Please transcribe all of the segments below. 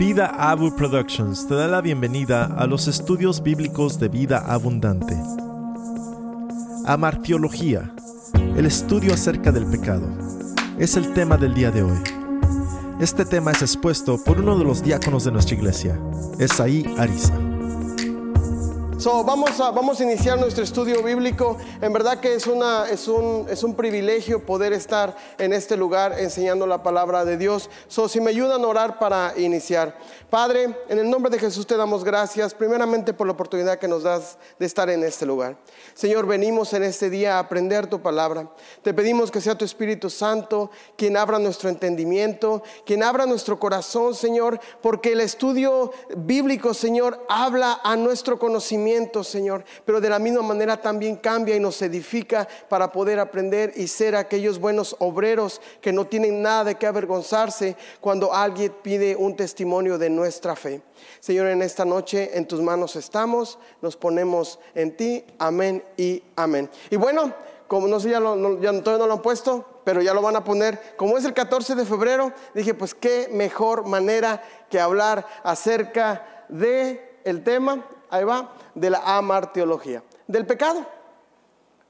Vida Abu Productions te da la bienvenida a los estudios bíblicos de vida abundante. Amartiología, el estudio acerca del pecado, es el tema del día de hoy. Este tema es expuesto por uno de los diáconos de nuestra iglesia, Esaí Ariza. So, vamos, a, vamos a iniciar nuestro estudio bíblico. En verdad que es, una, es, un, es un privilegio poder estar en este lugar enseñando la palabra de Dios. So, si me ayudan a orar para iniciar. Padre, en el nombre de Jesús te damos gracias, primeramente por la oportunidad que nos das de estar en este lugar. Señor, venimos en este día a aprender tu palabra. Te pedimos que sea tu Espíritu Santo quien abra nuestro entendimiento, quien abra nuestro corazón, Señor, porque el estudio bíblico, Señor, habla a nuestro conocimiento Señor, pero de la misma manera también cambia y nos edifica para poder aprender y ser aquellos buenos obreros que no tienen nada de qué avergonzarse cuando alguien pide un testimonio de nuestra fe. Señor, en esta noche en tus manos estamos, nos ponemos en ti, amén y amén. Y bueno, como no sé, ya, ya todavía no lo han puesto, pero ya lo van a poner. Como es el 14 de febrero, dije, pues qué mejor manera que hablar acerca de el tema ahí va, de la amarteología, del pecado.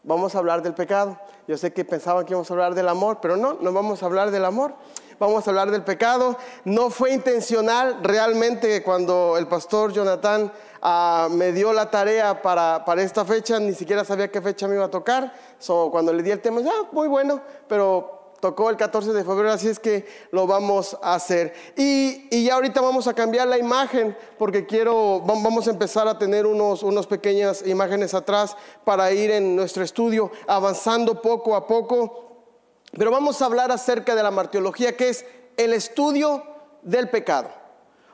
Vamos a hablar del pecado. Yo sé que pensaban que íbamos a hablar del amor, pero no, no vamos a hablar del amor. Vamos a hablar del pecado. No fue intencional realmente cuando el pastor Jonathan ah, me dio la tarea para, para, esta fecha, ni siquiera sabía qué fecha me iba a tocar. So, cuando le di el tema, ah, muy bueno, pero tocó el 14 de febrero, así es que lo vamos a hacer. Y, y, ya ahorita vamos a cambiar la imagen porque quiero, vamos a empezar a tener unos, unas pequeñas imágenes atrás para ir en nuestro estudio avanzando poco a poco. Pero vamos a hablar acerca de la martiología, que es el estudio del pecado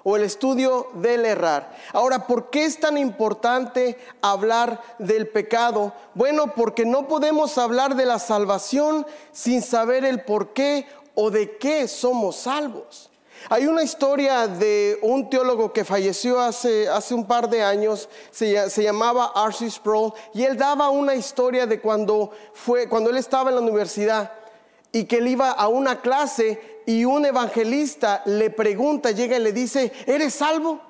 o el estudio del errar. Ahora, ¿por qué es tan importante hablar del pecado? Bueno, porque no podemos hablar de la salvación sin saber el por qué o de qué somos salvos. Hay una historia de un teólogo que falleció hace, hace un par de años, se, llamaba Arcis Sproul, y él daba una historia de cuando, fue, cuando él estaba en la universidad y que él iba a una clase y un evangelista le pregunta, llega y le dice, ¿eres salvo?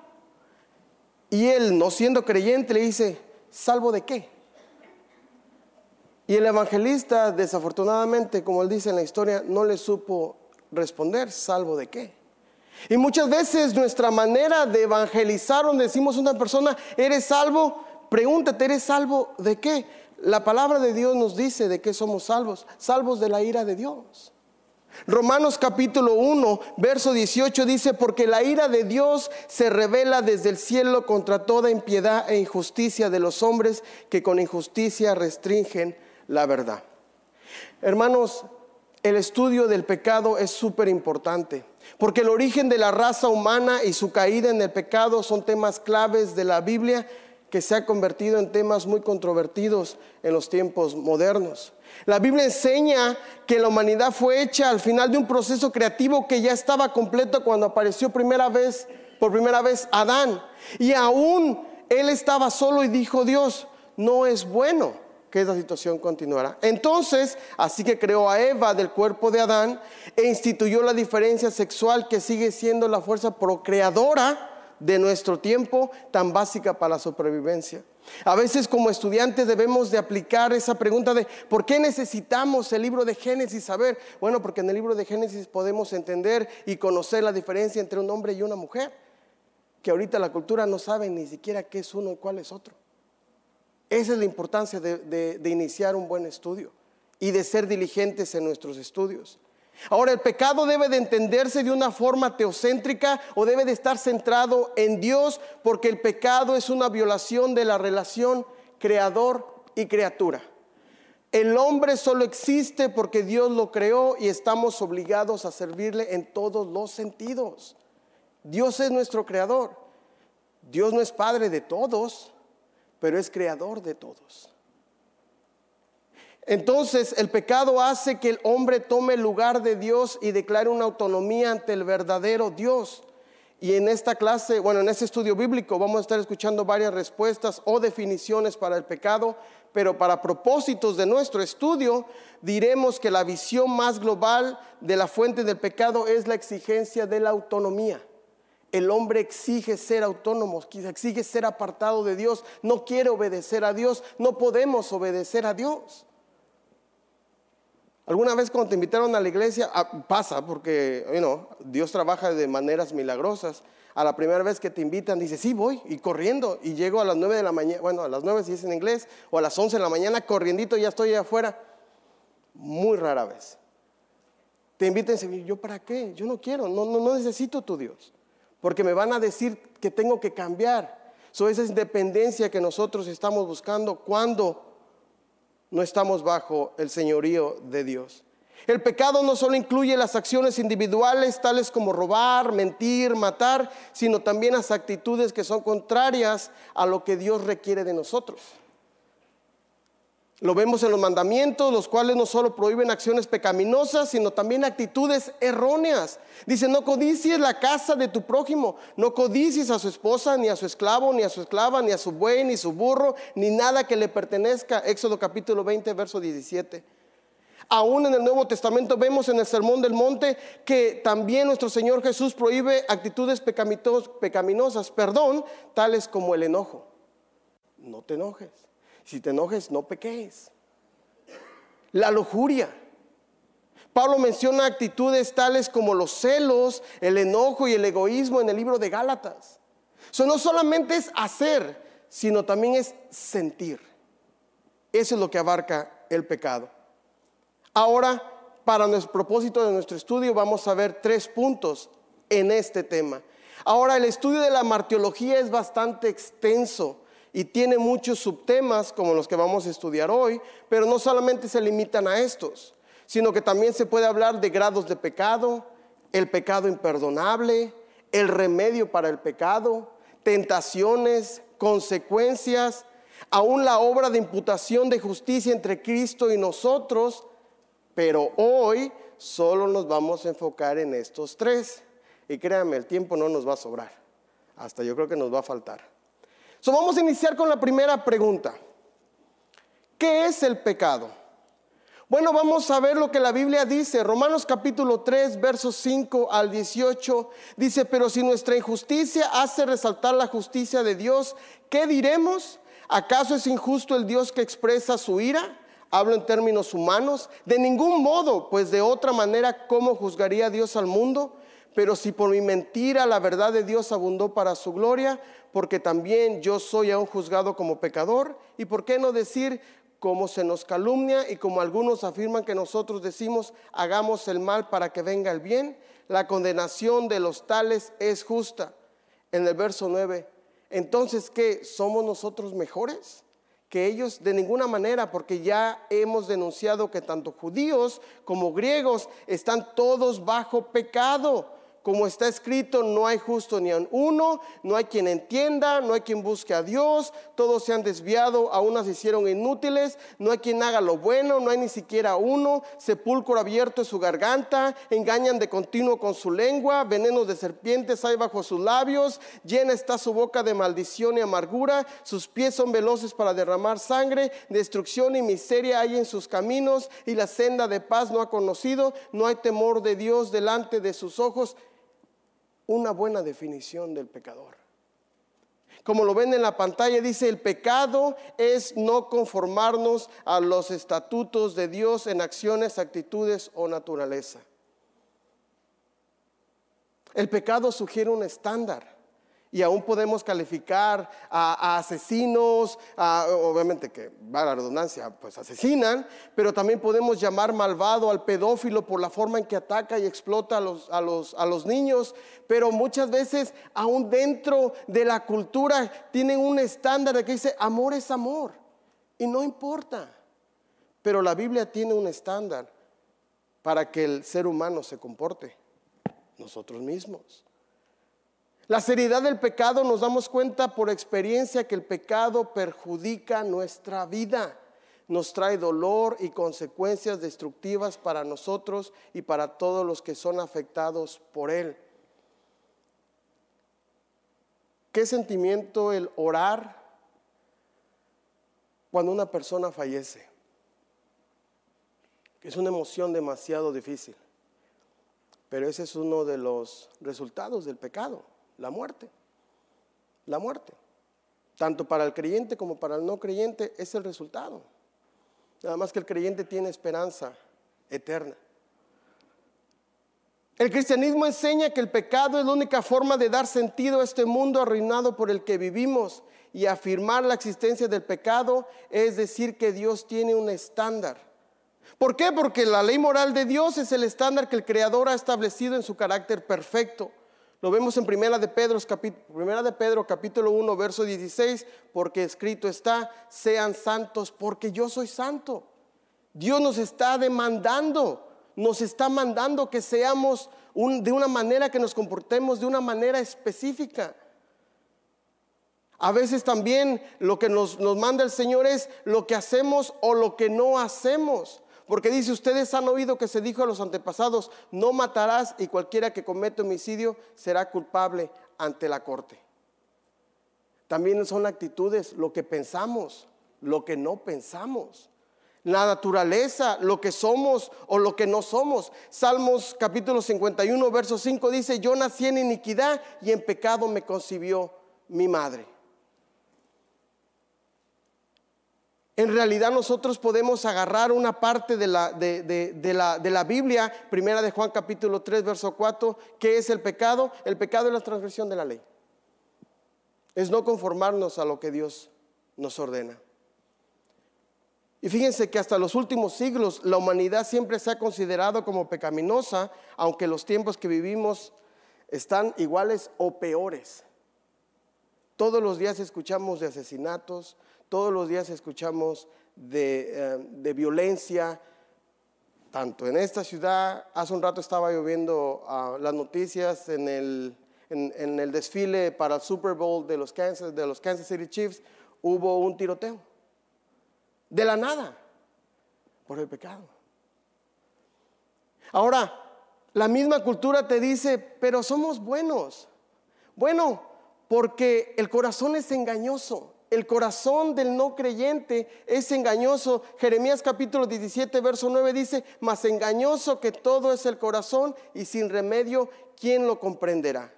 Y él, no siendo creyente, le dice, ¿salvo de qué? Y el evangelista, desafortunadamente, como él dice en la historia, no le supo responder, ¿salvo de qué? Y muchas veces nuestra manera de evangelizar, donde decimos a una persona, ¿eres salvo? Pregúntate, ¿eres salvo de qué? La palabra de Dios nos dice de qué somos salvos, salvos de la ira de Dios. Romanos capítulo 1, verso 18 dice, porque la ira de Dios se revela desde el cielo contra toda impiedad e injusticia de los hombres que con injusticia restringen la verdad. Hermanos, el estudio del pecado es súper importante, porque el origen de la raza humana y su caída en el pecado son temas claves de la Biblia que se ha convertido en temas muy controvertidos en los tiempos modernos. La Biblia enseña que la humanidad fue hecha al final de un proceso creativo que ya estaba completo cuando apareció primera vez, por primera vez Adán. Y aún él estaba solo y dijo Dios, no es bueno que esa situación continuara. Entonces, así que creó a Eva del cuerpo de Adán e instituyó la diferencia sexual que sigue siendo la fuerza procreadora de nuestro tiempo tan básica para la supervivencia. A veces como estudiantes debemos de aplicar esa pregunta de ¿por qué necesitamos el libro de Génesis saber? Bueno, porque en el libro de Génesis podemos entender y conocer la diferencia entre un hombre y una mujer, que ahorita la cultura no sabe ni siquiera qué es uno y cuál es otro. Esa es la importancia de, de iniciar un buen estudio y de ser diligentes en nuestros estudios. Ahora, el pecado debe de entenderse de una forma teocéntrica o debe de estar centrado en Dios porque el pecado es una violación de la relación creador y criatura. El hombre solo existe porque Dios lo creó y estamos obligados a servirle en todos los sentidos. Dios es nuestro creador. Dios no es padre de todos, pero es creador de todos. Entonces el pecado hace que el hombre tome el lugar de Dios y declare una autonomía ante el verdadero Dios. Y en esta clase, bueno, en este estudio bíblico vamos a estar escuchando varias respuestas o definiciones para el pecado, pero para propósitos de nuestro estudio diremos que la visión más global de la fuente del pecado es la exigencia de la autonomía. El hombre exige ser autónomo, exige ser apartado de Dios, no quiere obedecer a Dios, no podemos obedecer a Dios. Alguna vez cuando te invitaron a la iglesia, ah, pasa porque Dios trabaja de maneras milagrosas. A la primera vez que te invitan, dices, sí, voy, y corriendo, y llego a las 9 de la mañana, bueno, a las 9 si es en inglés, o a las 11 de la mañana, corriendito, ya estoy afuera. Muy rara vez. Te invitan y ¿yo para qué? Yo no quiero, no necesito tu Dios porque me van a decir que tengo que cambiar. So, esa independencia que nosotros estamos buscando cuando no estamos bajo el señorío de Dios. El pecado no solo incluye las acciones individuales, tales como robar, mentir, matar, sino también las actitudes que son contrarias a lo que Dios requiere de nosotros. Lo vemos en los mandamientos, los cuales no solo prohíben acciones pecaminosas, sino también actitudes erróneas. Dice, no codicies la casa de tu prójimo, no codicies a su esposa, ni a su esclavo, ni a su esclava, ni a su buey, ni su burro, ni nada que le pertenezca. Éxodo capítulo 20, verso 17. Aún en el Nuevo Testamento vemos en el Sermón del Monte que también nuestro Señor Jesús prohíbe actitudes pecaminosas, perdón, tales como el enojo. No te enojes. Si te enojes, no peques. La lujuria. Pablo menciona actitudes tales como los celos, el enojo y el egoísmo en el libro de Gálatas. Eso no solamente es hacer, sino también es sentir. Eso es lo que abarca el pecado. Ahora, para nuestro propósito de nuestro estudio, vamos a ver tres puntos en este tema. Ahora, el estudio de la martiología es bastante extenso y tiene muchos subtemas como los que vamos a estudiar hoy, pero no solamente se limitan a estos, sino que también se puede hablar de grados de pecado, el pecado imperdonable, el remedio para el pecado, tentaciones, consecuencias, aún la obra de imputación de justicia entre Cristo y nosotros, pero hoy solo nos vamos a enfocar en estos tres. Y créanme, el tiempo no nos va a sobrar, hasta yo creo que nos va a faltar vamos a iniciar con la primera pregunta. ¿Qué es el pecado? Bueno, vamos a ver lo que la Biblia dice. Romanos capítulo 3, versos 5 al 18 dice, pero si nuestra injusticia hace resaltar la justicia de Dios, ¿qué diremos? ¿Acaso es injusto el Dios que expresa su ira? Hablo en términos humanos. De ningún modo, pues de otra manera, ¿cómo juzgaría Dios al mundo? Pero si por mi mentira la verdad de Dios abundó para su gloria, porque también yo soy aún juzgado como pecador, y por qué no decir como se nos calumnia y como algunos afirman que nosotros decimos, hagamos el mal para que venga el bien, la condenación de los tales es justa. En el verso 9, entonces, ¿qué? ¿Somos nosotros mejores? que ellos de ninguna manera, porque ya hemos denunciado que tanto judíos como griegos están todos bajo pecado como está escrito, no hay justo ni uno, no hay quien entienda, no hay quien busque a Dios, todos se han desviado, a unas se hicieron inútiles, no hay quien haga lo bueno, no hay ni siquiera uno, sepulcro abierto es su garganta, engañan de continuo con su lengua, venenos de serpientes hay bajo sus labios, llena está su boca de maldición y amargura, sus pies son veloces para derramar sangre, destrucción y miseria hay en sus caminos y la senda de paz no ha conocido, no hay temor de Dios delante de sus ojos una buena definición del pecador. Como lo ven en la pantalla, dice, el pecado es no conformarnos a los estatutos de Dios en acciones, actitudes o naturaleza. El pecado sugiere un estándar y aún podemos calificar a, asesinos, obviamente que va la redundancia, pues asesinan, pero también podemos llamar malvado al pedófilo por la forma en que ataca y explota a los, a los, a los niños, pero muchas veces aún dentro de la cultura tienen un estándar que dice amor es amor y no importa, pero la Biblia tiene un estándar para que el ser humano se comporte, nosotros mismos. La seriedad del pecado nos damos cuenta por experiencia que el pecado perjudica nuestra vida, nos trae dolor y consecuencias destructivas para nosotros y para todos los que son afectados por él. ¿Qué sentimiento el orar cuando una persona fallece? Es una emoción demasiado difícil, pero ese es uno de los resultados del pecado la muerte. La muerte. Tanto para el creyente como para el no creyente es el resultado. Nada más que el creyente tiene esperanza eterna. El cristianismo enseña que el pecado es la única forma de dar sentido a este mundo arruinado por el que vivimos y afirmar la existencia del pecado es decir que Dios tiene un estándar. ¿Por qué? Porque la ley moral de Dios es el estándar que el Creador ha establecido en su carácter perfecto. Lo vemos en Primera de Pedro, Primera de Pedro capítulo 1, verso 16, porque escrito está, sean santos porque yo soy santo. Dios nos está demandando nos está mandando que seamos de una manera, que nos comportemos de una manera específica. A veces también lo que nos, nos manda el Señor es lo que hacemos o lo que no hacemos. Porque dice, ustedes han oído que se dijo a los antepasados, no matarás y cualquiera que cometa homicidio será culpable ante la corte. También son actitudes, lo que pensamos, lo que no pensamos la naturaleza, lo que somos o lo que no somos. Salmos capítulo 51, verso 5 dice, yo nací en iniquidad y en pecado me concibió mi madre. En realidad nosotros podemos agarrar una parte de la, de, la, de la Biblia, primera de Juan capítulo 3, verso 4, ¿qué es el pecado? El pecado es la transgresión de la ley. Es no conformarnos a lo que Dios nos ordena. Y fíjense que hasta los últimos siglos la humanidad siempre se ha considerado como pecaminosa, aunque los tiempos que vivimos están iguales o peores. Todos los días escuchamos de asesinatos, todos los días escuchamos de, eh, violencia, tanto en esta ciudad, hace un rato estaba lloviendo ah, las noticias en el, en, el, desfile para el Super Bowl de los, Kansas, de los Kansas City Chiefs, hubo un tiroteo de la nada, por el pecado. Ahora, la misma cultura te dice, pero somos buenos. Bueno, porque el corazón es engañoso. El corazón del no creyente es engañoso. Jeremías capítulo 17, verso 9 dice, más engañoso que todo es el corazón y sin remedio, ¿quién lo comprenderá?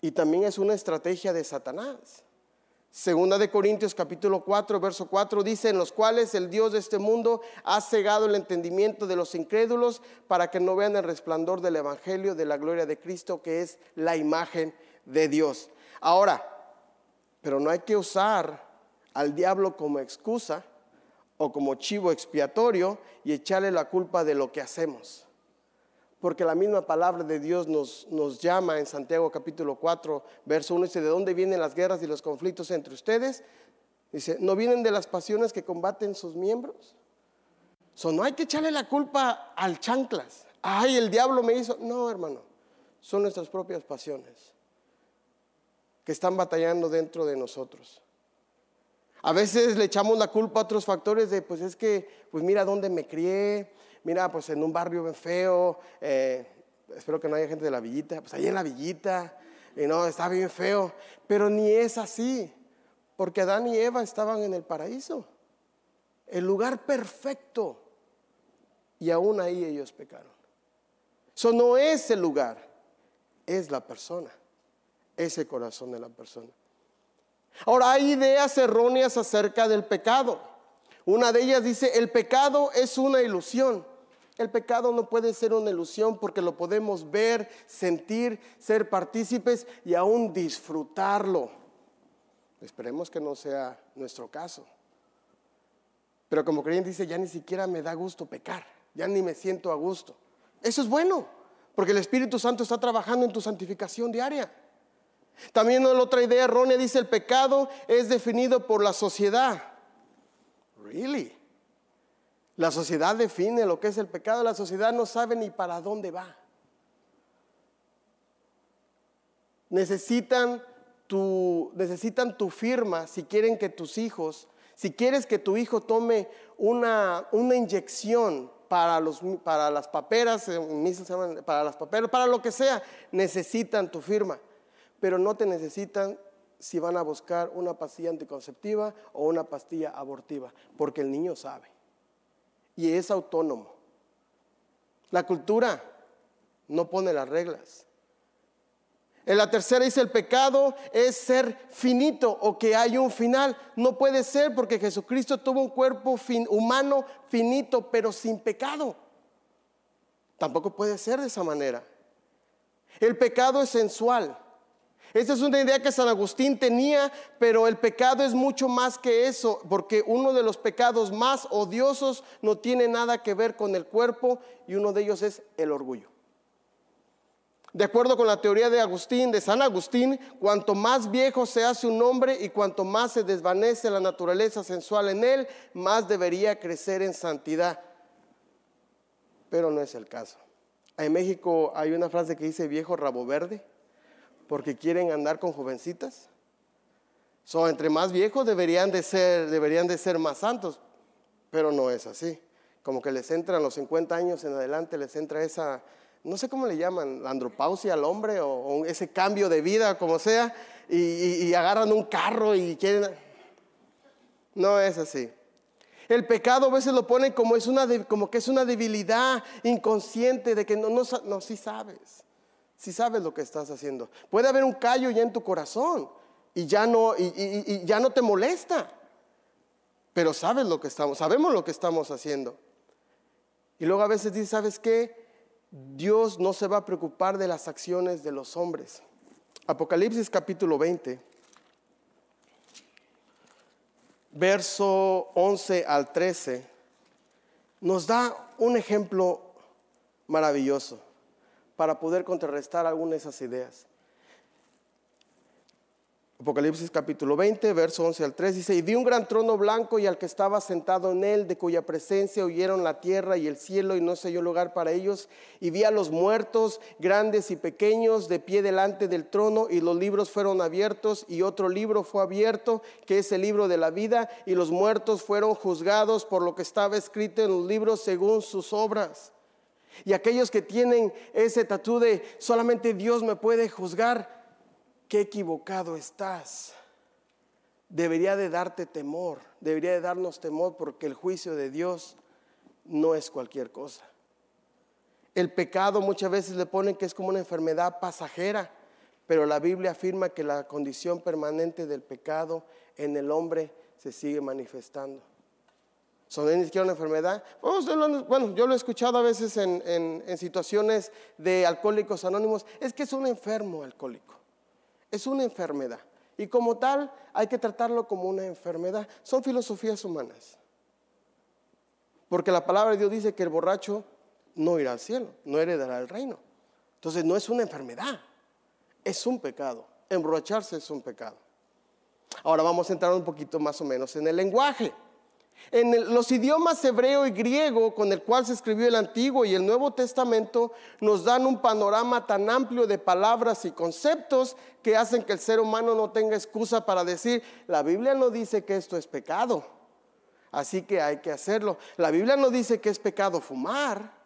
Y también es una estrategia de Satanás. Segunda de Corintios capítulo 4, verso 4 dice, en los cuales el Dios de este mundo ha cegado el entendimiento de los incrédulos para que no vean el resplandor del Evangelio de la gloria de Cristo, que es la imagen de Dios. Ahora, pero no hay que usar al diablo como excusa o como chivo expiatorio y echarle la culpa de lo que hacemos. Porque la misma palabra de Dios nos, nos llama en Santiago capítulo 4, verso 1, dice, ¿de dónde vienen las guerras y los conflictos entre ustedes? Dice, ¿no vienen de las pasiones que combaten sus miembros? So, no hay que echarle la culpa al chanclas. Ay, el diablo me hizo. No, hermano, son nuestras propias pasiones que están batallando dentro de nosotros. A veces le echamos la culpa a otros factores de, pues es que, pues mira dónde me crié, mira, pues en un barrio bien feo, eh, espero que no haya gente de la villita, pues ahí en la villita, y no, está bien feo, pero ni es así, porque Adán y Eva estaban en el paraíso, el lugar perfecto, y aún ahí ellos pecaron. Eso no es el lugar, es la persona, es el corazón de la persona. Ahora hay ideas erróneas acerca del pecado. Una de ellas dice, el pecado es una ilusión. El pecado no puede ser una ilusión porque lo podemos ver, sentir, ser partícipes y aún disfrutarlo. Esperemos que no sea nuestro caso. Pero como creyente dice, ya ni siquiera me da gusto pecar, ya ni me siento a gusto. Eso es bueno, porque el Espíritu Santo está trabajando en tu santificación diaria. También la otra idea errónea dice, el pecado es definido por la sociedad. Really? La sociedad define lo que es el pecado, la sociedad no sabe ni para dónde va. Necesitan tu, necesitan tu firma si quieren que tus hijos, si quieres que tu hijo tome una, una inyección para, los, para las paperas, para las paperas, para lo que sea, necesitan tu firma. Pero no te necesitan si van a buscar una pastilla anticonceptiva o una pastilla abortiva, porque el niño sabe y es autónomo. La cultura no pone las reglas. En la tercera dice el pecado es ser finito o que hay un final. No puede ser porque Jesucristo tuvo un cuerpo humano finito pero sin pecado. Tampoco puede ser de esa manera. El pecado es sensual. Esa es una idea que San Agustín tenía, pero el pecado es mucho más que eso, porque uno de los pecados más odiosos no tiene nada que ver con el cuerpo y uno de ellos es el orgullo. De acuerdo con la teoría de Agustín, de San Agustín, cuanto más viejo se hace un hombre y cuanto más se desvanece la naturaleza sensual en él, más debería crecer en santidad. Pero no es el caso. En México hay una frase que dice viejo rabo verde, porque quieren andar con jovencitas. So, entre más viejos deberían de ser, deberían de ser más santos, pero no es así. Como que les entran los 50 años en adelante, les entra esa, no sé cómo le llaman, la andropausia al hombre o, ese cambio de vida, como sea, y, agarran un carro y quieren... No es así. El pecado a veces lo ponen como, es una, como que es una debilidad inconsciente de que no, no, no, sí sabes, sí sabes lo que estás haciendo. Puede haber un callo ya en tu corazón y ya no, y ya no te molesta, pero sabes lo que estamos, sabemos lo que estamos haciendo. Y luego a veces dices, ¿sabes qué? Dios no se va a preocupar de las acciones de los hombres. Apocalipsis capítulo 20, verso 11 al 13, nos da un ejemplo maravilloso para poder contrarrestar algunas de esas ideas. Apocalipsis capítulo 20, verso 11 al 3 dice, y vi un gran trono blanco y al que estaba sentado en él, de cuya presencia huyeron la tierra y el cielo y no se halló lugar para ellos, y vi a los muertos, grandes y pequeños, de pie delante del trono, y los libros fueron abiertos, y otro libro fue abierto, que es el libro de la vida, y los muertos fueron juzgados por lo que estaba escrito en los libros según sus obras. Y aquellos que tienen ese tatú de solamente Dios me puede juzgar, qué equivocado estás. Debería de darte temor, debería de darnos temor porque el juicio de Dios no es cualquier cosa. El pecado muchas veces le ponen que es como una enfermedad pasajera, pero la Biblia afirma que la condición permanente del pecado en el hombre se sigue manifestando. ¿Son ni siquiera una enfermedad? Bueno, yo lo he escuchado a veces en, en situaciones de alcohólicos anónimos, es que es un enfermo alcohólico. Es una enfermedad. Y como tal, hay que tratarlo como una enfermedad. Son filosofías humanas. Porque la palabra de Dios dice que el borracho no irá al cielo, no heredará el reino. Entonces no es una enfermedad, es un pecado. Emborracharse es un pecado. Ahora vamos a entrar un poquito más o menos en el lenguaje. En los idiomas hebreo y griego con el cual se escribió el Antiguo y el Nuevo Testamento nos dan un panorama tan amplio de palabras y conceptos que hacen que el ser humano no tenga excusa para decir, la Biblia no dice que esto es pecado, así que hay que hacerlo. La Biblia no dice que es pecado fumar,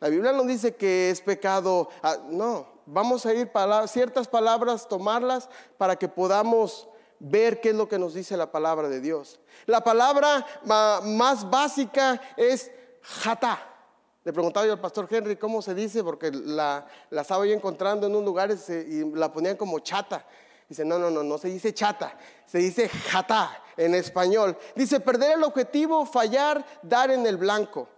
la Biblia no dice que es pecado, ah, no, vamos a ir ciertas palabras, tomarlas para que podamos ver qué es lo que nos dice la palabra de Dios. La palabra más básica es jata. Le preguntaba yo al pastor Henry cómo se dice, porque la, estaba yo encontrando en un lugar y, la ponían como chata. Dice, no, no, no, no se dice chata, se dice jata en español. Dice, perder el objetivo, fallar, dar en el blanco.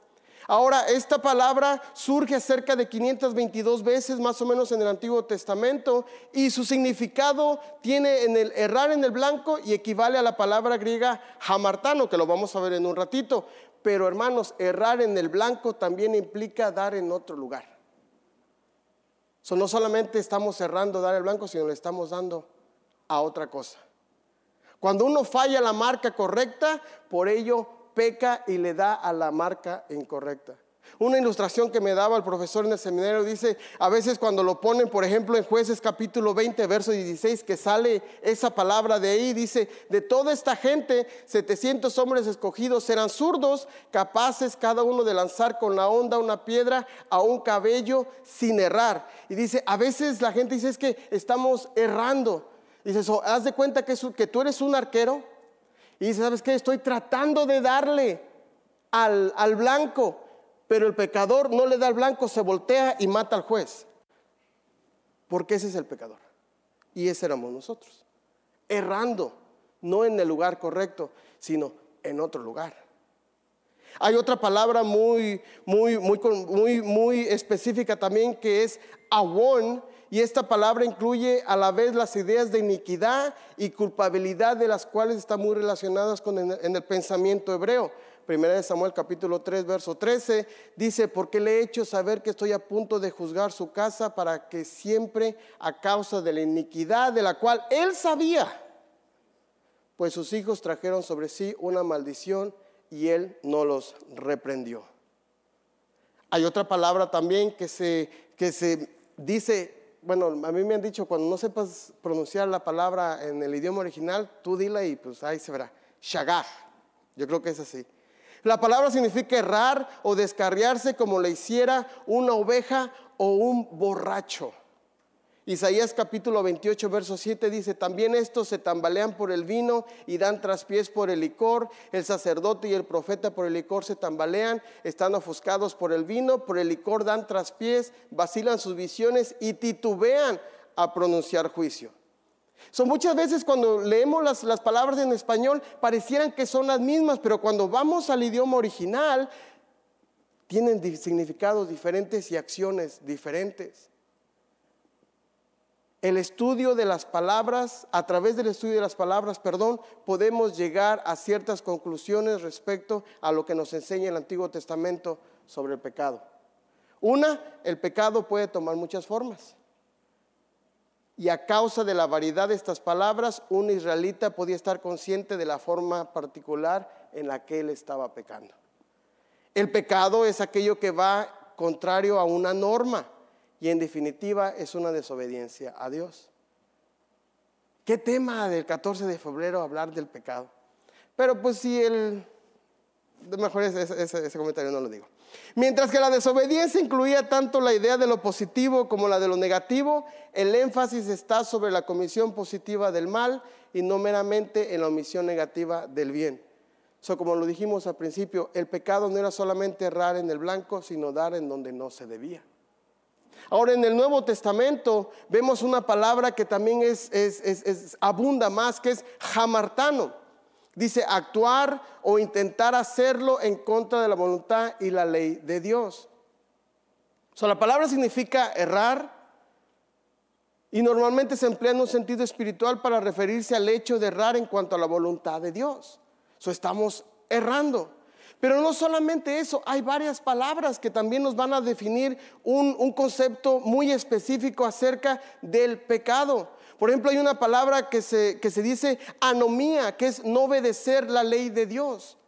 Ahora, esta palabra surge cerca de 522 veces más o menos en el Antiguo Testamento y su significado tiene en el errar en el blanco y equivale a la palabra griega hamartano, que lo vamos a ver en un ratito. Pero hermanos, errar en el blanco también implica dar en otro lugar. no solamente estamos errando dar el blanco, sino le estamos dando a otra cosa. Cuando uno falla la marca correcta, por ello peca y le da a la marca incorrecta. Una ilustración que me daba el profesor en el seminario dice, a veces cuando lo ponen, por ejemplo, en jueces capítulo 20, verso 16, que sale esa palabra de ahí, dice, de toda esta gente, 700 hombres escogidos serán zurdos, capaces cada uno de lanzar con la onda una piedra a un cabello sin errar. Y dice, a veces la gente dice, es que estamos errando. Dice, haz de cuenta que, que tú eres un arquero y dice, ¿sabes qué? Estoy tratando de darle al, al blanco, pero el pecador no le da al blanco, se voltea y mata al juez. Porque ese es el pecador. Y ese éramos nosotros. Errando, no en el lugar correcto, sino en otro lugar. Hay otra palabra muy, muy, muy, muy, muy específica también que es awon, y esta palabra incluye a la vez las ideas de iniquidad y culpabilidad de las cuales están muy relacionadas con en el pensamiento hebreo. Primera de Samuel capítulo 3, verso 13, dice, porque le he hecho saber que estoy a punto de juzgar su casa para que siempre a causa de la iniquidad de la cual él sabía, pues sus hijos trajeron sobre sí una maldición y él no los reprendió. Hay otra palabra también que se, que se dice, bueno, a mí me han dicho, cuando no sepas pronunciar la palabra en el idioma original, tú dila y pues ahí se verá. Shagah. Yo creo que es así. La palabra significa errar o descarriarse como le hiciera una oveja o un borracho. Isaías capítulo 28, verso 7 dice, también estos se tambalean por el vino y dan traspiés por el licor. El sacerdote y el profeta por el licor se tambalean, están ofuscados por el vino, por el licor dan traspiés, vacilan sus visiones y titubean a pronunciar juicio. Son muchas veces cuando leemos las, las palabras en español parecieran que son las mismas, pero cuando vamos al idioma original tienen significados diferentes y acciones diferentes. El estudio de las palabras, a través del estudio de las palabras, perdón, podemos llegar a ciertas conclusiones respecto a lo que nos enseña el Antiguo Testamento sobre el pecado. Una, el pecado puede tomar muchas formas. Y a causa de la variedad de estas palabras, un israelita podía estar consciente de la forma particular en la que él estaba pecando. El pecado es aquello que va contrario a una norma y en definitiva es una desobediencia a Dios. ¿Qué tema del 14 de febrero hablar del pecado? Pero pues si el... Mejor ese, ese comentario no lo digo. Mientras que la desobediencia incluía tanto la idea de lo positivo como la de lo negativo, el énfasis está sobre la comisión positiva del mal y no meramente en la omisión negativa del bien. So, como lo dijimos al principio, el pecado no era solamente errar en el blanco, sino dar en donde no se debía. Ahora en el Nuevo Testamento vemos una palabra que también es, abunda más, que es jamartano. Dice actuar o intentar hacerlo en contra de la voluntad y la ley de Dios. So, la palabra significa errar y normalmente se emplea en un sentido espiritual para referirse al hecho de errar en cuanto a la voluntad de Dios. So, estamos errando. Pero no solamente eso, hay varias palabras que también nos van a definir un, concepto muy específico acerca del pecado. Por ejemplo, hay una palabra que se, que se dice anomía, que es no obedecer la ley de Dios.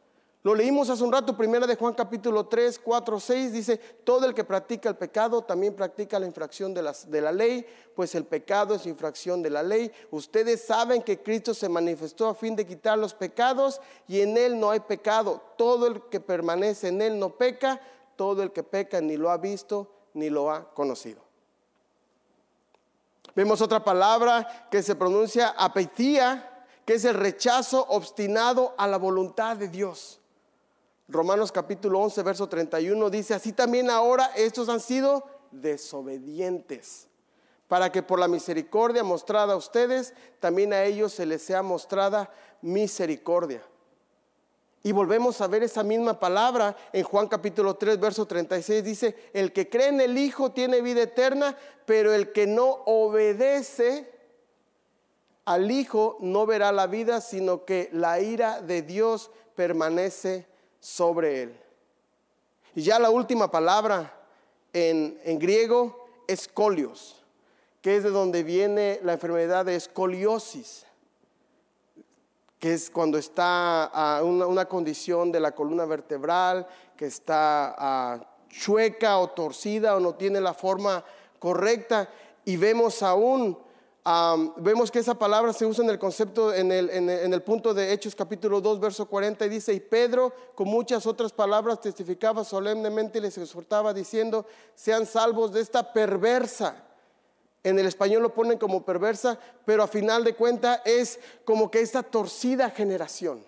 Lo leímos hace un rato, primera de Juan capítulo 3, 4, 6, dice, todo el que practica el pecado también practica la infracción de, de la ley, pues el pecado es infracción de la ley. Ustedes saben que Cristo se manifestó a fin de quitar los pecados y en Él no hay pecado. Todo el que permanece en Él no peca, todo el que peca ni lo ha visto ni lo ha conocido. Vemos otra palabra que se pronuncia apetía, que es el rechazo obstinado a la voluntad de Dios. Romanos capítulo 11, verso 31 dice, así también ahora estos han sido desobedientes, para que por la misericordia mostrada a ustedes, también a ellos se les sea mostrada misericordia. Y volvemos a ver esa misma palabra en Juan capítulo 3, verso 36. Dice, el que cree en el Hijo tiene vida eterna, pero el que no obedece al Hijo no verá la vida, sino que la ira de Dios permanece sobre él. Y ya la última palabra en, en griego es colios, que es de donde viene la enfermedad de escoliosis que es cuando está a una, condición de la columna vertebral, que está chueca o torcida o no tiene la forma correcta. Y vemos aún, vemos que esa palabra se usa en el concepto, en el, en el punto de Hechos capítulo 2, verso 40, y dice, y Pedro con muchas otras palabras testificaba solemnemente y les exhortaba diciendo, sean salvos de esta perversa en el español lo ponen como perversa, pero a final de cuentas es como que esta torcida generación.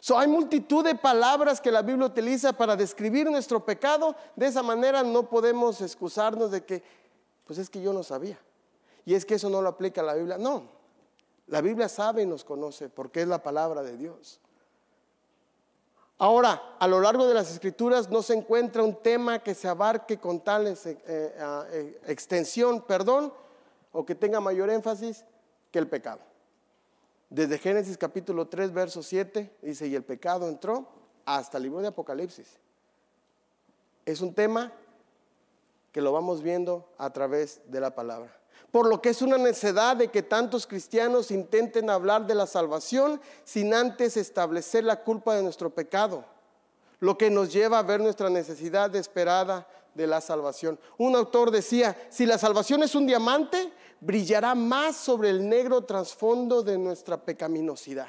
So, hay multitud de palabras que la Biblia utiliza para describir nuestro pecado. De esa manera no podemos excusarnos de que, pues es que yo no sabía. Y es que eso no lo aplica a la Biblia. No, la Biblia sabe y nos conoce porque es la palabra de Dios. Ahora, a lo largo de las escrituras no se encuentra un tema que se abarque con tal eh, eh, extensión, perdón, o que tenga mayor énfasis que el pecado. Desde Génesis capítulo 3, verso 7, dice, y el pecado entró hasta el libro de Apocalipsis. Es un tema que lo vamos viendo a través de la palabra. Por lo que es una necedad de que tantos cristianos intenten hablar de la salvación sin antes establecer la culpa de nuestro pecado, lo que nos lleva a ver nuestra necesidad esperada de la salvación. Un autor decía, si la salvación es un diamante, brillará más sobre el negro trasfondo de nuestra pecaminosidad.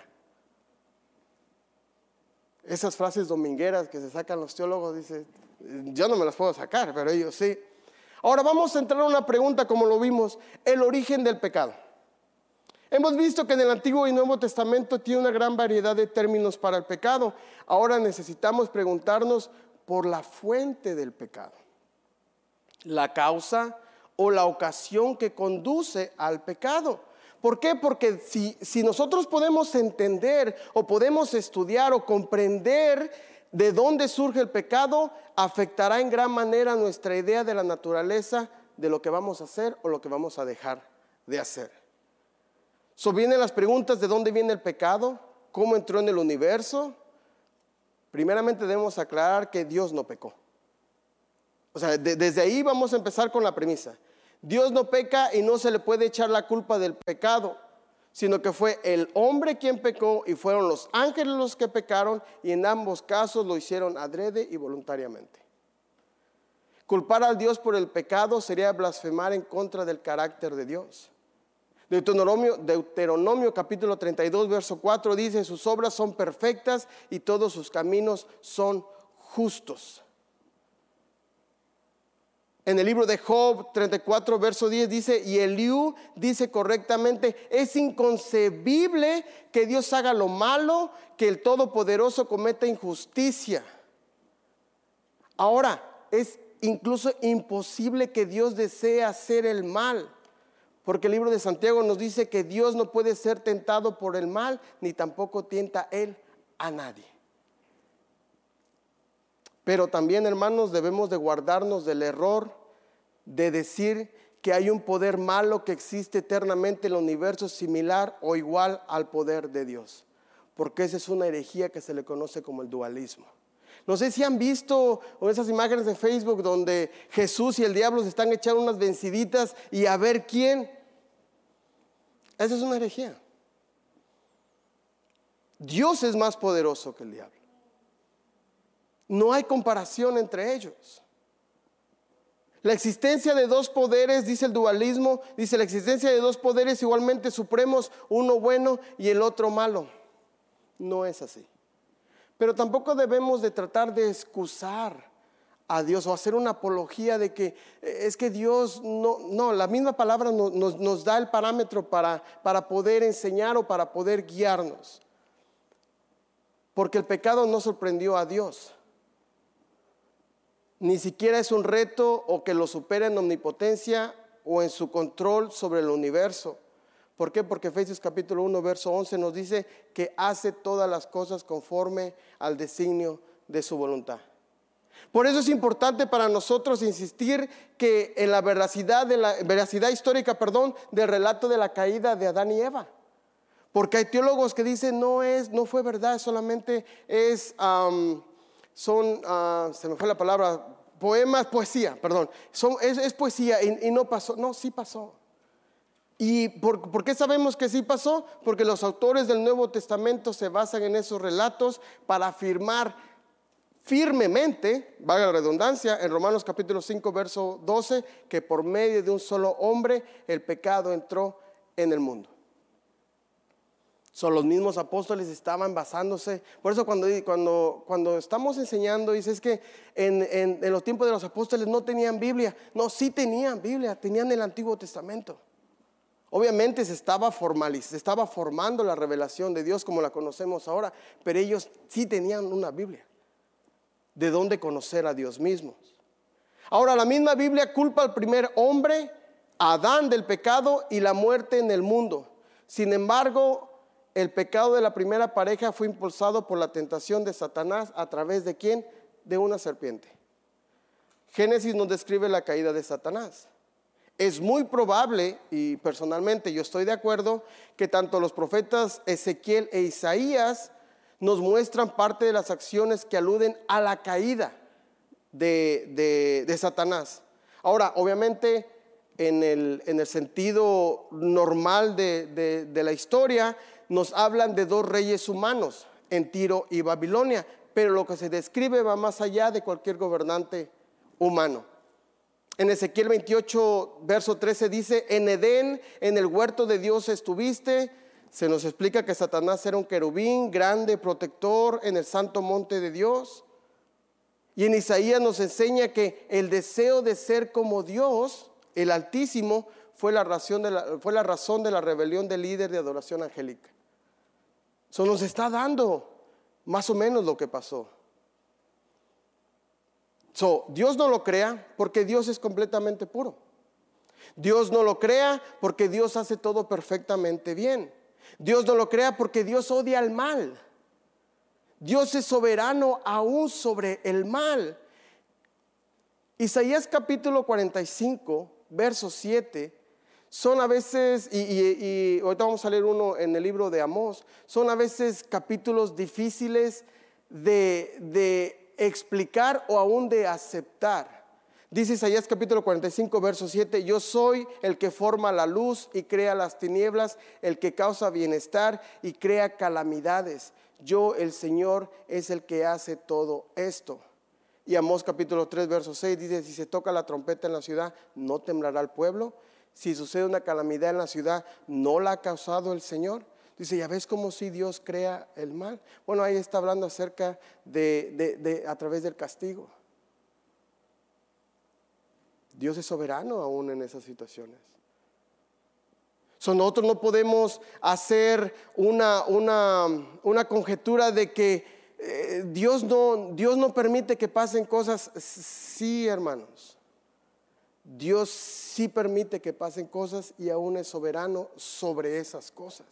Esas frases domingueras que se sacan los teólogos, dice, yo no me las puedo sacar, pero ellos sí. Ahora vamos a entrar a una pregunta como lo vimos, el origen del pecado. Hemos visto que en el Antiguo y Nuevo Testamento tiene una gran variedad de términos para el pecado. Ahora necesitamos preguntarnos por la fuente del pecado, la causa o la ocasión que conduce al pecado. ¿Por qué? Porque si, si nosotros podemos entender o podemos estudiar o comprender de dónde surge el pecado afectará en gran manera nuestra idea de la naturaleza de lo que vamos a hacer o lo que vamos a dejar de hacer. So las preguntas de dónde viene el pecado, cómo entró en el universo. Primeramente debemos aclarar que Dios no pecó. O sea, desde ahí vamos a empezar con la premisa. Dios no peca y no se le puede echar la culpa del pecado sino que fue el hombre quien pecó y fueron los ángeles los que pecaron y en ambos casos lo hicieron adrede y voluntariamente. Culpar al Dios por el pecado sería blasfemar en contra del carácter de Dios. Deuteronomio, Deuteronomio capítulo 32, verso 4 dice, sus obras son perfectas y todos sus caminos son justos. En el libro de Job 34, verso 10 dice, y Eliú dice correctamente, es inconcebible que Dios haga lo malo, que el Todopoderoso cometa injusticia. Ahora, es incluso imposible que Dios desee hacer el mal, porque el libro de Santiago nos dice que Dios no puede ser tentado por el mal, ni tampoco tienta Él a nadie. Pero también, hermanos, debemos de guardarnos del error de decir que hay un poder malo que existe eternamente en el universo similar o igual al poder de Dios. Porque esa es una herejía que se le conoce como el dualismo. No sé si han visto esas imágenes de Facebook donde Jesús y el diablo se están echando unas venciditas y a ver quién. Esa es una herejía. Dios es más poderoso que el diablo. No hay comparación entre ellos. La existencia de dos poderes, dice el dualismo, dice la existencia de dos poderes igualmente supremos, uno bueno y el otro malo. No es así. Pero tampoco debemos de tratar de excusar a Dios o hacer una apología de que eh, es que Dios no, no, la misma palabra nos, da el parámetro para, para poder enseñar o para poder guiarnos. Porque el pecado no sorprendió a Dios ni siquiera es un reto o que lo supera en omnipotencia o en su control sobre el universo. ¿Por qué? Porque Efesios capítulo 1, verso 11 nos dice que hace todas las cosas conforme al designio de su voluntad. Por eso es importante para nosotros insistir que en la veracidad, de la, veracidad histórica perdón, del relato de la caída de Adán y Eva. Porque hay teólogos que dicen no es, no fue verdad, solamente es son, ah, se me fue la palabra, poemas, poesía, perdón, son, es, poesía y, no pasó, no, sí pasó. ¿Y por, por, qué sabemos que sí pasó? Porque los autores del Nuevo Testamento se basan en esos relatos para afirmar firmemente, valga la redundancia, en Romanos capítulo 5, verso 12, que por medio de un solo hombre el pecado entró en el mundo. Son los mismos apóstoles estaban basándose. Por eso cuando, cuando, cuando estamos enseñando, dice es que en, en, los tiempos de los apóstoles no tenían Biblia. No, sí tenían Biblia, tenían el Antiguo Testamento. Obviamente se estaba, se estaba formando la revelación de Dios como la conocemos ahora, pero ellos sí tenían una Biblia. ¿De dónde conocer a Dios mismo? Ahora, la misma Biblia culpa al primer hombre Adán del pecado y la muerte en el mundo. Sin embargo, el pecado de la primera pareja fue impulsado por la tentación de Satanás a través de quién? De una serpiente. Génesis nos describe la caída de Satanás. Es muy probable, y personalmente yo estoy de acuerdo, que tanto los profetas Ezequiel e Isaías nos muestran parte de las acciones que aluden a la caída de, Satanás. Ahora, obviamente, en el, en el sentido normal de la historia, nos hablan de dos reyes humanos, en Tiro y Babilonia, pero lo que se describe va más allá de cualquier gobernante humano. En Ezequiel 28, verso 13 dice, en Edén, en el huerto de Dios estuviste. Se nos explica que Satanás era un querubín grande, protector en el santo monte de Dios. Y en Isaías nos enseña que el deseo de ser como Dios, el Altísimo, fue la razón de la, fue la, razón de la rebelión del líder de adoración angélica. Eso nos está dando más o menos lo que pasó. So, Dios no lo crea porque Dios es completamente puro. Dios no lo crea porque Dios hace todo perfectamente bien. Dios no lo crea porque Dios odia al mal. Dios es soberano aún sobre el mal. Isaías capítulo 45, verso 7, son a veces, y, ahorita vamos a leer uno en el libro de Amós, son a veces capítulos difíciles de, de explicar o aún de aceptar. Dice Isaías capítulo 45, verso 7, yo soy el que forma la luz y crea las tinieblas, el que causa bienestar y crea calamidades. Yo, el Señor, es el que hace todo esto. Y Amós capítulo 3, verso 6 dice, si se toca la trompeta en la ciudad, no temblará el pueblo. Si sucede una calamidad en la ciudad, ¿no la ha causado el Señor? Dice, ya ves cómo si Dios crea el mal. Bueno, ahí está hablando acerca de, a través del castigo. Dios es soberano aún en esas situaciones. nosotros no podemos hacer una, una, una conjetura de que eh, Dios, no, Dios no permite que pasen cosas. Sí, hermanos. Dios sí permite que pasen cosas y aún es soberano sobre esas cosas.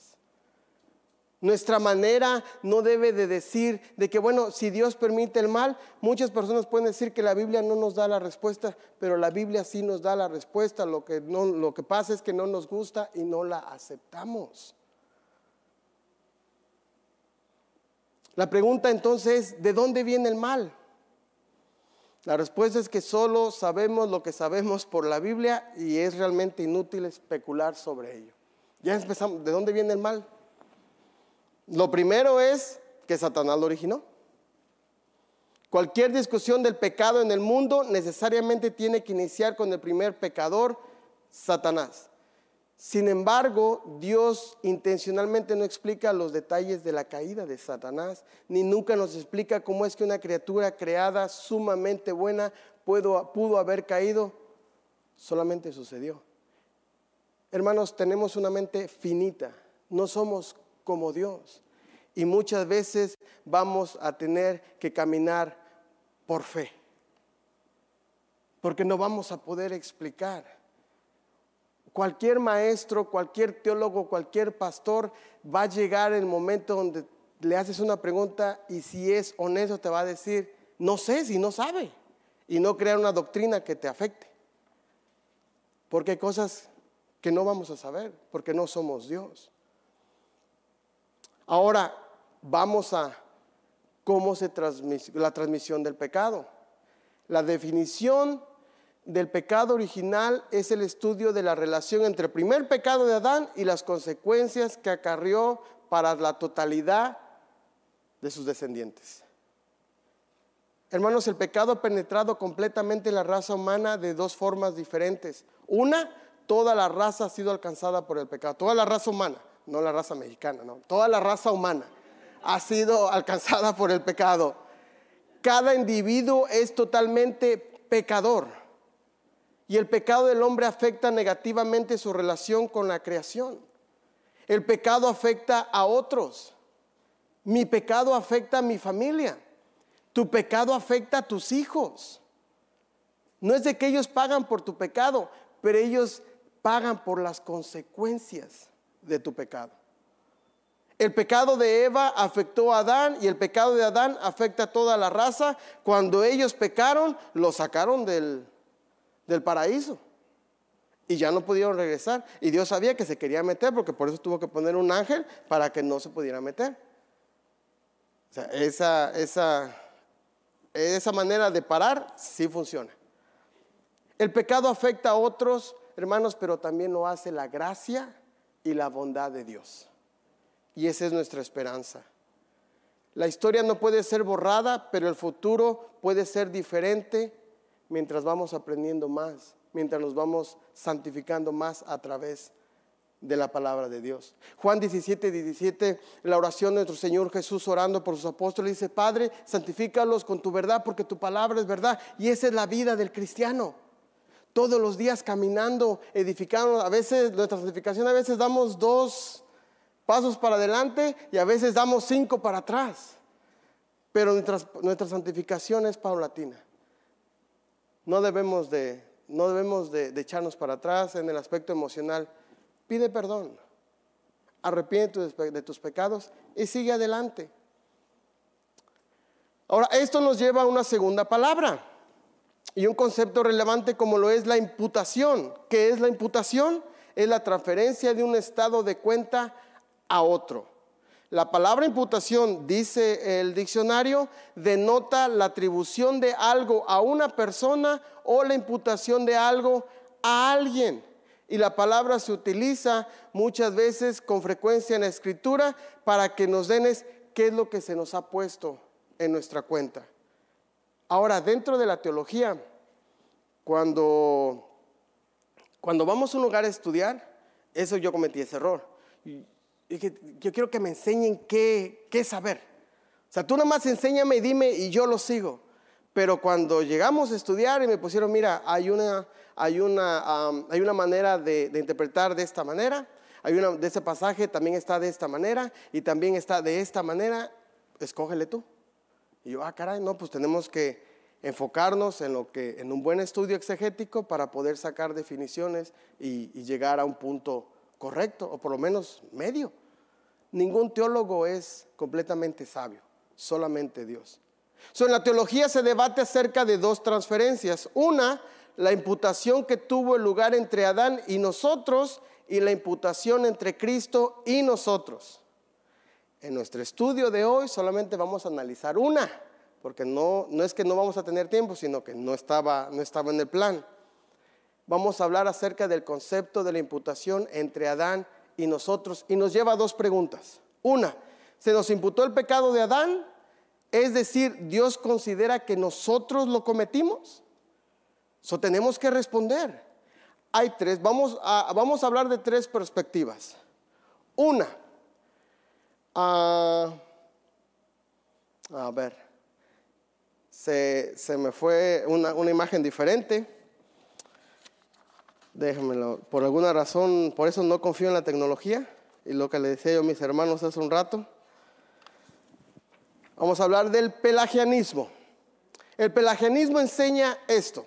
Nuestra manera no debe de decir de que, bueno, si Dios permite el mal, muchas personas pueden decir que la Biblia no nos da la respuesta, pero la Biblia sí nos da la respuesta. Lo que, no, lo que pasa es que no nos gusta y no la aceptamos. La pregunta entonces es, ¿de dónde viene el mal? La respuesta es que solo sabemos lo que sabemos por la Biblia y es realmente inútil especular sobre ello. Ya empezamos, ¿de dónde viene el mal? Lo primero es que Satanás lo originó. Cualquier discusión del pecado en el mundo necesariamente tiene que iniciar con el primer pecador, Satanás. Sin embargo, Dios intencionalmente no explica los detalles de la caída de Satanás, ni nunca nos explica cómo es que una criatura creada sumamente buena pudo, haber caído. Solamente sucedió. Hermanos, tenemos una mente finita, no somos como Dios. Y muchas veces vamos a tener que caminar por fe, porque no vamos a poder explicar. Cualquier maestro, cualquier teólogo, cualquier pastor va a llegar el momento donde le haces una pregunta y si es honesto te va a decir, no sé si no sabe, y no crear una doctrina que te afecte. Porque hay cosas que no vamos a saber, porque no somos Dios. Ahora vamos a cómo se transmite la transmisión del pecado. La definición del pecado original es el estudio de la relación entre el primer pecado de Adán y las consecuencias que acarrió para la totalidad de sus descendientes. Hermanos, el pecado ha penetrado completamente la raza humana de dos formas diferentes. Una, toda la raza ha sido alcanzada por el pecado, toda la raza humana no la raza mexicana, no, toda la raza humana ha sido alcanzada por el pecado. Cada individuo es totalmente pecador. Y el pecado del hombre afecta negativamente su relación con la creación. El pecado afecta a otros. Mi pecado afecta a mi familia. Tu pecado afecta a tus hijos. No es de que ellos pagan por tu pecado, pero ellos pagan por las consecuencias de tu pecado. El pecado de Eva afectó a Adán y el pecado de Adán afecta a toda la raza. Cuando ellos pecaron, lo sacaron del, del paraíso y ya no pudieron regresar. Y Dios sabía que se quería meter porque por eso tuvo que poner un ángel para que no se pudiera meter. O sea, esa, esa, esa manera de parar sí funciona. El pecado afecta a otros, hermanos, pero también lo hace la gracia y la bondad de Dios. Y esa es nuestra esperanza. La historia no puede ser borrada, pero el futuro puede ser diferente mientras vamos aprendiendo más, mientras nos vamos santificando más a través de la palabra de Dios. Juan 17, 17, la oración de nuestro Señor Jesús orando por sus apóstoles, dice, Padre, santifícalos con tu verdad, porque tu palabra es verdad. Y esa es la vida del cristiano. Todos los días caminando, edificando. A veces, nuestra santificación, a veces damos dos pasos para adelante y a veces damos cinco para atrás. Pero nuestra, nuestra santificación es paulatina. No debemos de, no debemos de, echarnos para atrás en el aspecto emocional. Pide perdón, arrepiente de tus pecados y sigue adelante. Ahora, esto nos lleva a una segunda palabra y un concepto relevante como lo es la imputación. ¿Qué es la imputación? Es la transferencia de un estado de cuenta a otro. La palabra imputación, dice el diccionario, denota la atribución de algo a una persona o la imputación de algo a alguien. Y la palabra se utiliza muchas veces con frecuencia en la escritura para que nos den qué es lo que se nos ha puesto en nuestra cuenta. Ahora, dentro de la teología, cuando, cuando vamos a un lugar a estudiar, eso yo cometí ese error yo quiero que me enseñen qué, qué saber. O sea, tú nada más enséñame y dime y yo lo sigo. Pero cuando llegamos a estudiar y me pusieron, mira, hay una, hay una, hay una manera de, de, interpretar de esta manera, hay una de ese pasaje también está de esta manera y también está de esta manera, escógele tú. Y yo, ah, caray, no, pues tenemos que enfocarnos en lo que, en un buen estudio exegético para poder sacar definiciones y, y llegar a un punto correcto, o por lo menos medio. Ningún teólogo es completamente sabio, solamente Dios. en la teología se debate acerca de dos transferencias. Una, la imputación que tuvo el lugar entre Adán y nosotros y la imputación entre Cristo y nosotros. En nuestro estudio de hoy solamente vamos a analizar una, porque no, no es que no vamos a tener tiempo, sino que no estaba, no estaba en el plan vamos a hablar acerca del concepto de la imputación entre Adán y nosotros y nos lleva a dos preguntas. Una, ¿se nos imputó el pecado de Adán? Es decir, ¿Dios considera que nosotros lo cometimos? Eso tenemos que responder. Hay tres, vamos a, vamos a hablar de tres perspectivas. Una, ah, a ver, se, me fue una, una imagen diferente. Déjenmelo. Por alguna razón, por eso no confío en la tecnología. Y lo que le decía yo a mis hermanos hace un rato. Vamos a hablar del pelagianismo. El pelagianismo enseña esto.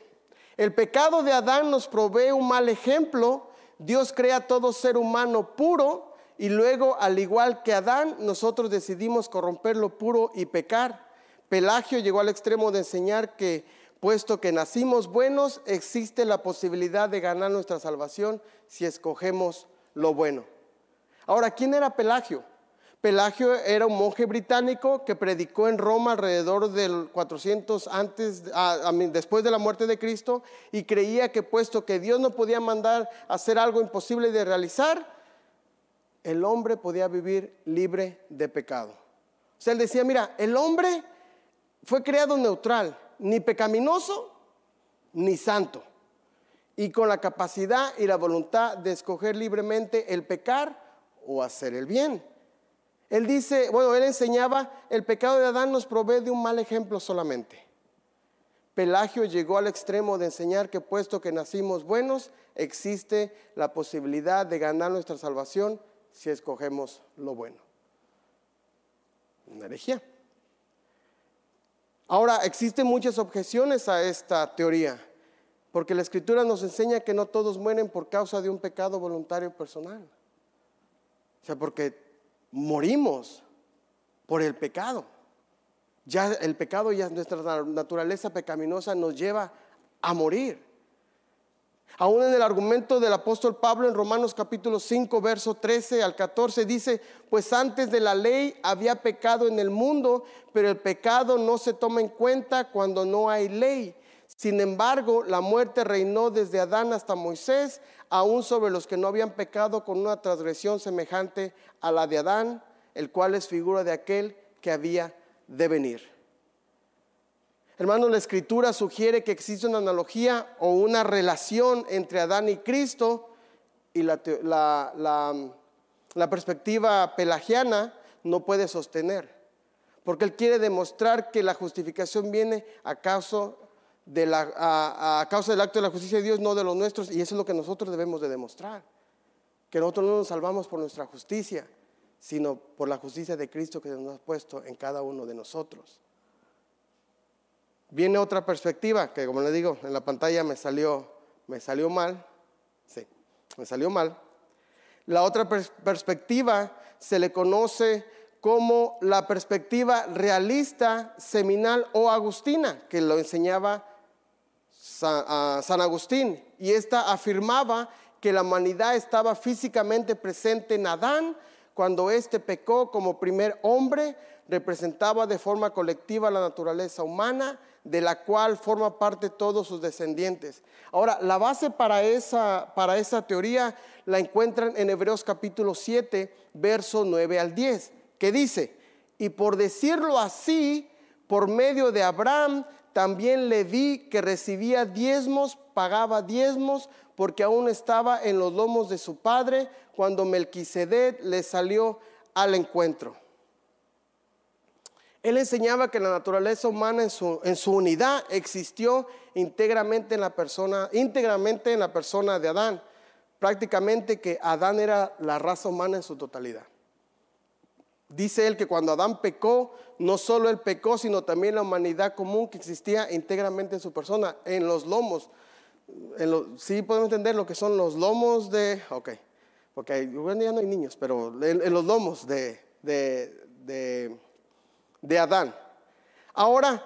El pecado de Adán nos provee un mal ejemplo. Dios crea todo ser humano puro y luego, al igual que Adán, nosotros decidimos corromper lo puro y pecar. Pelagio llegó al extremo de enseñar que Puesto que nacimos buenos, existe la posibilidad de ganar nuestra salvación si escogemos lo bueno. Ahora, ¿quién era Pelagio? Pelagio era un monje británico que predicó en Roma alrededor del 400 antes, después de la muerte de Cristo y creía que puesto que Dios no podía mandar a hacer algo imposible de realizar, el hombre podía vivir libre de pecado. O sea, él decía, mira, el hombre fue creado neutral ni pecaminoso ni santo, y con la capacidad y la voluntad de escoger libremente el pecar o hacer el bien. Él dice, bueno, él enseñaba, el pecado de Adán nos provee de un mal ejemplo solamente. Pelagio llegó al extremo de enseñar que puesto que nacimos buenos, existe la posibilidad de ganar nuestra salvación si escogemos lo bueno. Una herejía. Ahora, existen muchas objeciones a esta teoría. Porque la escritura nos enseña que no todos mueren por causa de un pecado voluntario personal. O sea, porque morimos por el pecado. Ya el pecado, ya nuestra naturaleza pecaminosa nos lleva a morir. Aún en el argumento del apóstol Pablo en Romanos capítulo 5, verso 13 al 14 dice, pues antes de la ley había pecado en el mundo, pero el pecado no se toma en cuenta cuando no hay ley. Sin embargo, la muerte reinó desde Adán hasta Moisés, aún sobre los que no habían pecado con una transgresión semejante a la de Adán, el cual es figura de aquel que había de venir. Hermanos, la escritura sugiere que existe una analogía o una relación entre Adán y Cristo y la, perspectiva pelagiana no puede sostener, porque él quiere demostrar que la justificación viene a de la, a causa del acto de la justicia de Dios, no de los nuestros, y eso es lo que nosotros debemos de demostrar, que nosotros no nos salvamos por nuestra justicia, sino por la justicia de Cristo que nos ha puesto en cada uno de nosotros. Viene otra perspectiva, que como le digo, en la pantalla me salió, me salió mal. Sí, me salió mal. La otra perspectiva se le conoce como la perspectiva realista, seminal o agustina, que lo enseñaba San Agustín. Y esta afirmaba que la humanidad estaba físicamente presente en Adán cuando éste pecó como primer hombre, representaba de forma colectiva la naturaleza humana, de la cual forma parte todos sus descendientes. Ahora, la base para esa, para esa teoría la encuentran en Hebreos capítulo 7, verso 9 al 10, que dice, y por decirlo así, por medio de Abraham, también le vi que recibía diezmos, pagaba diezmos, porque aún estaba en los lomos de su padre cuando Melquisedec le salió al encuentro. Él enseñaba que la naturaleza humana en su, en su unidad existió íntegramente en la persona, íntegramente en la persona de Adán. Prácticamente que Adán era la raza humana en su totalidad. Dice él que cuando Adán pecó, no solo él pecó, sino también la humanidad común que existía íntegramente en su persona, en los lomos. Sí podemos entender lo que son los lomos de, ok, porque ya no hay niños, pero en, los lomos de de Adán. Ahora,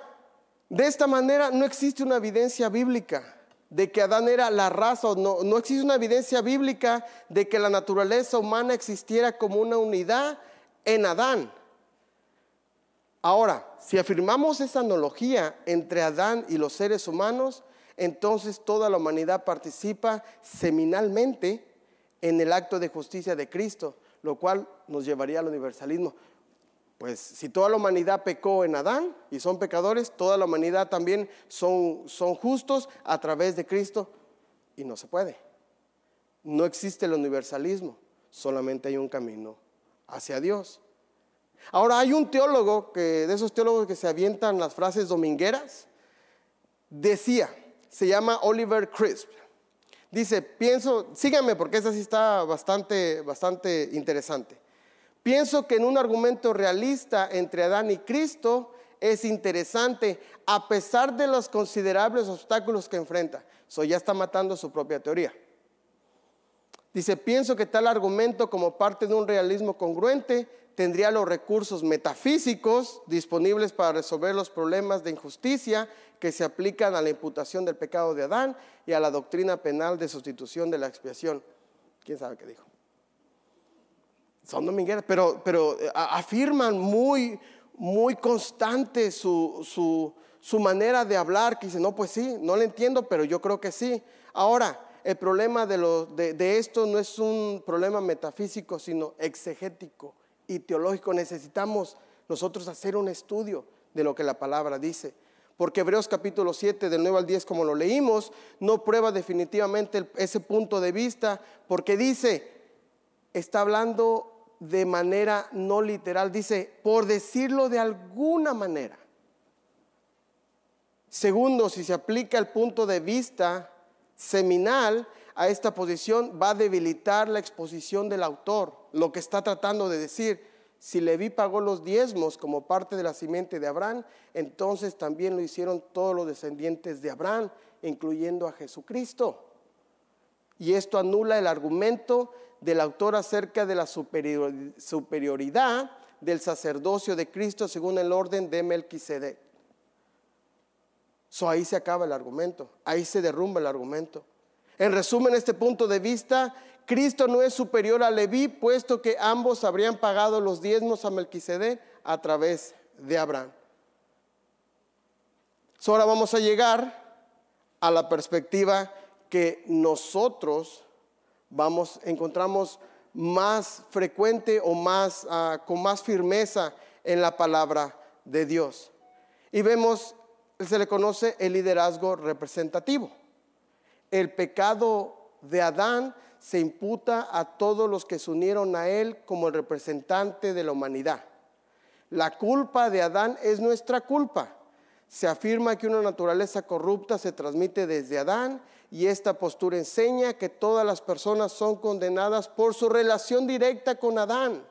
de esta manera no existe una evidencia bíblica de que Adán era la raza, no, no existe una evidencia bíblica de que la naturaleza humana existiera como una unidad en Adán. Ahora, si afirmamos esa analogía entre Adán y los seres humanos, entonces toda la humanidad participa seminalmente en el acto de justicia de Cristo, lo cual nos llevaría al universalismo. Pues si toda la humanidad pecó en Adán y son pecadores, toda la humanidad también son, son justos a través de Cristo y no se puede. No existe el universalismo, solamente hay un camino hacia Dios. Ahora hay un teólogo que de esos teólogos que se avientan las frases domingueras, decía, se llama Oliver Crisp. Dice, pienso, síganme porque esa sí está bastante, bastante interesante. Pienso que en un argumento realista entre Adán y Cristo es interesante, a pesar de los considerables obstáculos que enfrenta. So ya está matando su propia teoría. Dice, pienso que tal argumento como parte de un realismo congruente tendría los recursos metafísicos disponibles para resolver los problemas de injusticia que se aplican a la imputación del pecado de Adán y a la doctrina penal de sustitución de la expiación. ¿Quién sabe qué dijo? Son domingueras, pero, pero eh, afirman muy, muy constante su, manera de hablar, que dice, no, pues sí, no le entiendo, pero yo creo que sí. Ahora, el problema de, de, esto no es un problema metafísico, sino exegético y teológico. Necesitamos nosotros hacer un estudio de lo que la palabra dice. Porque Hebreos capítulo 7, del 9 al 10, como lo leímos, no prueba definitivamente ese punto de vista, porque dice, está hablando de manera no literal, dice, por decirlo de alguna manera. Segundo, si se aplica el punto de vista seminal a esta posición, va a debilitar la exposición del autor, lo que está tratando de decir. Si Leví pagó los diezmos como parte de la simiente de Abraham, entonces también lo hicieron todos los descendientes de Abraham incluyendo a Jesucristo. Y esto anula el argumento del autor acerca de la superioridad del sacerdocio de Cristo según el orden de Melquisedec. So ahí se acaba el argumento, ahí se derrumba el argumento. En resumen, este punto de vista, Cristo no es superior a Leví, puesto que ambos habrían pagado los diezmos a Melquisedec a través de Abraham. Ahora vamos a llegar a la perspectiva que nosotros vamos, encontramos más frecuente o más, ah, con más firmeza en la palabra de Dios. Y vemos, se le conoce el liderazgo representativo. El pecado de Adán se imputa a todos los que se unieron a él como el representante de la humanidad. La culpa de Adán es nuestra culpa. Se afirma que una naturaleza corrupta se transmite desde Adán y esta postura enseña que todas las personas son condenadas por su relación directa con Adán.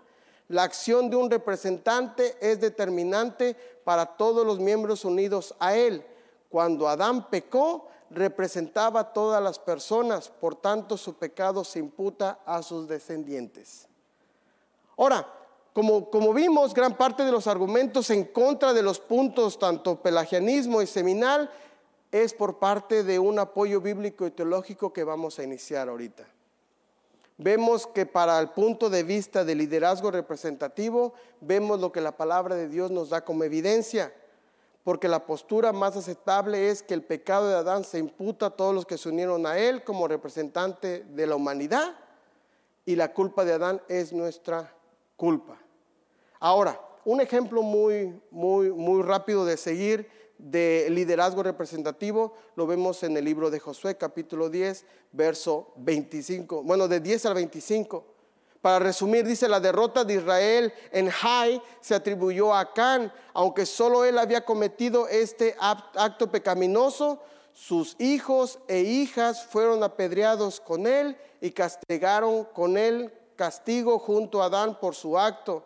La acción de un representante es determinante para todos los miembros unidos a él. Cuando Adán pecó, representaba a todas las personas, por tanto su pecado se imputa a sus descendientes. Ahora, como, como, vimos, gran parte de los argumentos en contra de los puntos tanto pelagianismo y seminal es por parte de un apoyo bíblico y teológico que vamos a iniciar ahorita. Vemos que para el punto de vista del liderazgo representativo, vemos lo que la palabra de Dios nos da como evidencia porque la postura más aceptable es que el pecado de Adán se imputa a todos los que se unieron a él como representante de la humanidad y la culpa de Adán es nuestra culpa. Ahora, un ejemplo muy, muy, muy rápido de seguir de liderazgo representativo lo vemos en el libro de Josué, capítulo 10, verso 25, bueno, de 10 al 25. Para resumir, dice, la derrota de Israel en Jai se atribuyó a Acán, aunque solo él había cometido este acto pecaminoso, sus hijos e hijas fueron apedreados con él y castigaron con él castigo junto a Adán por su acto.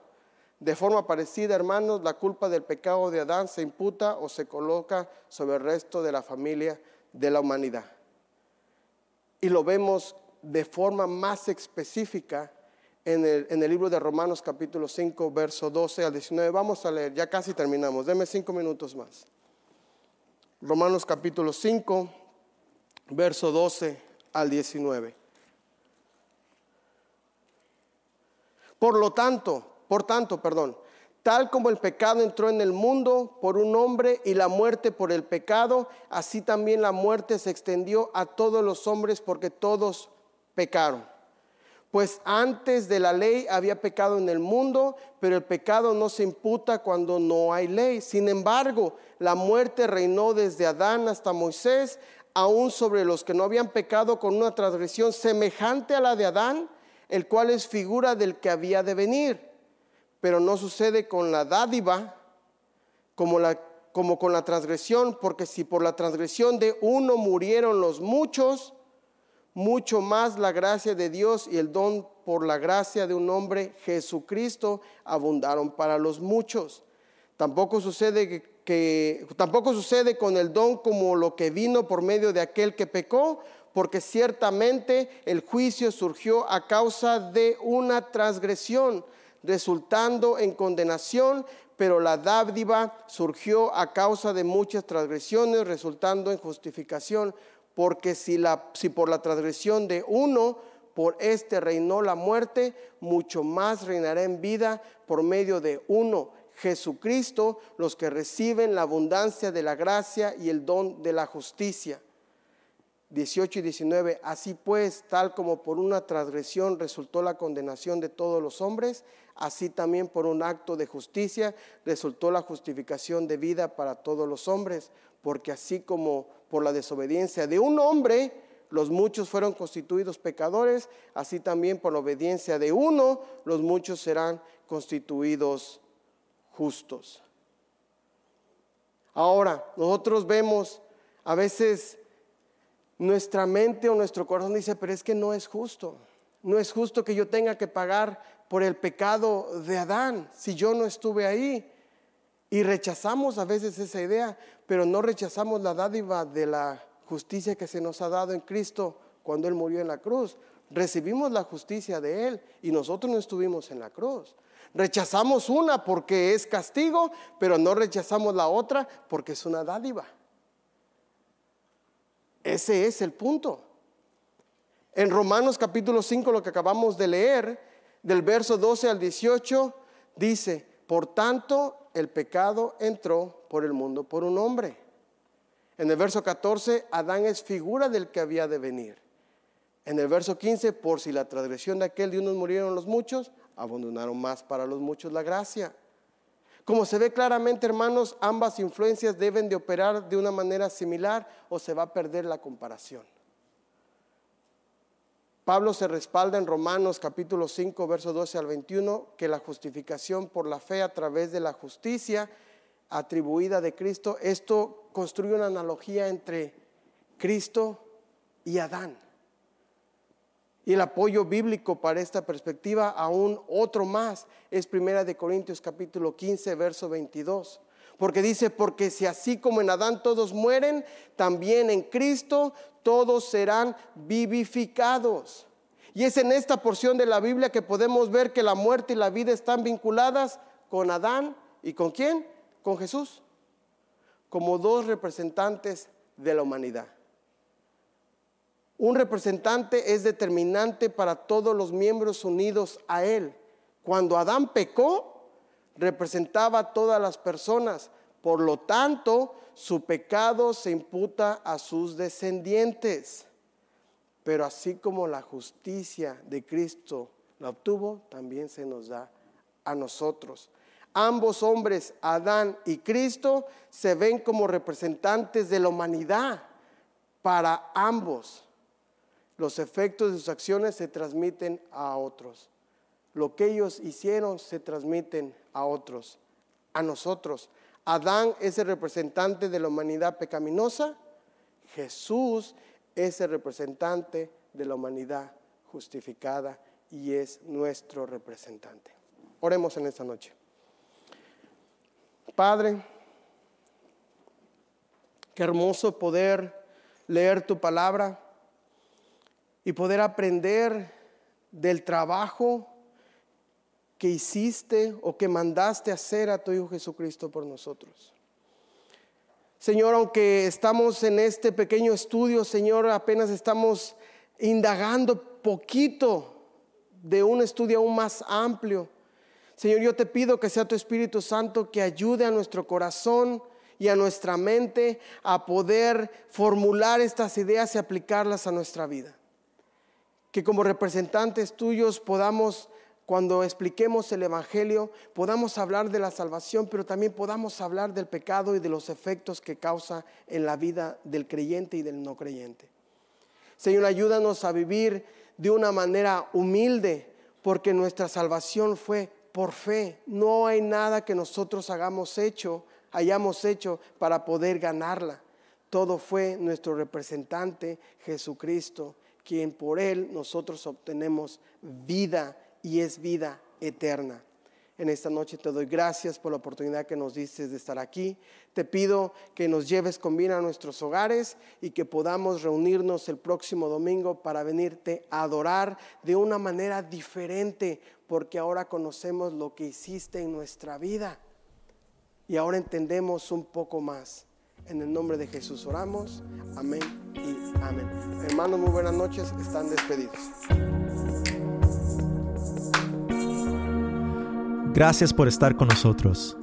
De forma parecida, hermanos, la culpa del pecado de Adán se imputa o se coloca sobre el resto de la familia de la humanidad. Y lo vemos de forma más específica en el, libro de Romanos capítulo 5, verso 12 al 19. Vamos a leer, ya casi terminamos, deme cinco minutos más. Romanos capítulo 5, verso 12 al 19. Por lo tanto, por tanto, perdón, tal como el pecado entró en el mundo por un hombre y la muerte por el pecado, así también la muerte se extendió a todos los hombres porque todos pecaron. Pues antes de la ley había pecado en el mundo, pero el pecado no se imputa cuando no hay ley. Sin embargo, la muerte reinó desde Adán hasta Moisés, aún sobre los que no habían pecado con una transgresión semejante a la de Adán, el cual es figura del que había de venir. Pero no sucede con la dádiva como, con la transgresión, porque si por la transgresión de uno murieron los muchos, mucho más la gracia de Dios y el don por la gracia de un hombre, Jesucristo, abundaron para los muchos. Tampoco sucede que, tampoco sucede con el don como lo que vino por medio de aquel que pecó, porque ciertamente el juicio surgió a causa de una transgresión, resultando en condenación, pero la dádiva surgió a causa de muchas transgresiones, resultando en justificación porque si, la, si por la transgresión de uno, por este reinó la muerte, mucho más reinará en vida por medio de uno, Jesucristo, los que reciben la abundancia de la gracia y el don de la justicia. 18 y 19, así pues, tal como por una transgresión resultó la condenación de todos los hombres, así también por un acto de justicia resultó la justificación de vida para todos los hombres, porque así como por la desobediencia de un hombre, los muchos fueron constituidos pecadores, así también por la obediencia de uno, los muchos serán constituidos justos. Ahora, nosotros vemos a veces nuestra mente o nuestro corazón dice, pero es que no es justo. No es justo que yo tenga que pagar por el pecado de Adán si yo no estuve ahí. Y rechazamos a veces esa idea, pero no rechazamos la dádiva de la justicia que se nos ha dado en Cristo cuando Él murió en la cruz. Recibimos la justicia de Él y nosotros no estuvimos en la cruz. Rechazamos una porque es castigo, pero no rechazamos la otra porque es una dádiva. Ese es el punto. En Romanos capítulo 5, lo que acabamos de leer, del verso 12 al 18, dice, por tanto el pecado entró por el mundo por un hombre. En el verso 14, Adán es figura del que había de venir. En el verso 15, por si la transgresión de aquel de unos murieron los muchos, abandonaron más para los muchos la gracia. Como se ve claramente, hermanos, ambas influencias deben de operar de una manera similar o se va a perder la comparación. Pablo se respalda en Romanos capítulo 5, verso 12 al 21, que la justificación por la fe a través de la justicia atribuida de Cristo, esto construye una analogía entre Cristo y Adán. Y el apoyo bíblico para esta perspectiva, aún otro más, es Primera de Corintios capítulo 15, verso 22. Porque dice, porque si así como en Adán todos mueren, también en Cristo todos serán vivificados. Y es en esta porción de la Biblia que podemos ver que la muerte y la vida están vinculadas con Adán y con quién? Con Jesús, como dos representantes de la humanidad. Un representante es determinante para todos los miembros unidos a él. Cuando Adán pecó, representaba a todas las personas. Por lo tanto, su pecado se imputa a sus descendientes. Pero así como la justicia de Cristo la obtuvo, también se nos da a nosotros. Ambos hombres, Adán y Cristo, se ven como representantes de la humanidad para ambos los efectos de sus acciones se transmiten a otros. Lo que ellos hicieron se transmiten a otros, a nosotros. Adán es el representante de la humanidad pecaminosa. Jesús es el representante de la humanidad justificada y es nuestro representante. Oremos en esta noche. Padre, qué hermoso poder leer tu palabra y poder aprender del trabajo que hiciste o que mandaste hacer a tu Hijo Jesucristo por nosotros. Señor, aunque estamos en este pequeño estudio, Señor, apenas estamos indagando poquito de un estudio aún más amplio. Señor, yo te pido que sea tu Espíritu Santo que ayude a nuestro corazón y a nuestra mente a poder formular estas ideas y aplicarlas a nuestra vida que como representantes tuyos podamos, cuando expliquemos el Evangelio, podamos hablar de la salvación, pero también podamos hablar del pecado y de los efectos que causa en la vida del creyente y del no creyente. Señor, ayúdanos a vivir de una manera humilde, porque nuestra salvación fue por fe. No hay nada que nosotros hagamos hecho, hayamos hecho para poder ganarla. Todo fue nuestro representante Jesucristo quien por Él nosotros obtenemos vida y es vida eterna. En esta noche te doy gracias por la oportunidad que nos diste de estar aquí. Te pido que nos lleves con bien a nuestros hogares y que podamos reunirnos el próximo domingo para venirte a adorar de una manera diferente, porque ahora conocemos lo que hiciste en nuestra vida y ahora entendemos un poco más. En el nombre de Jesús oramos. Amén y amén. Hermanos, muy buenas noches. Están despedidos. Gracias por estar con nosotros.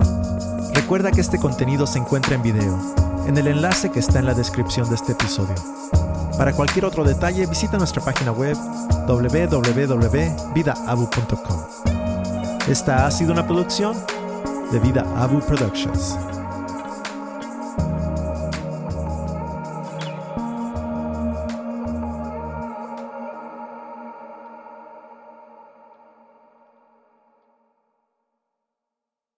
Recuerda que este contenido se encuentra en video, en el enlace que está en la descripción de este episodio. Para cualquier otro detalle, visita nuestra página web www.vidaabu.com. Esta ha sido una producción de Vida Abu Productions.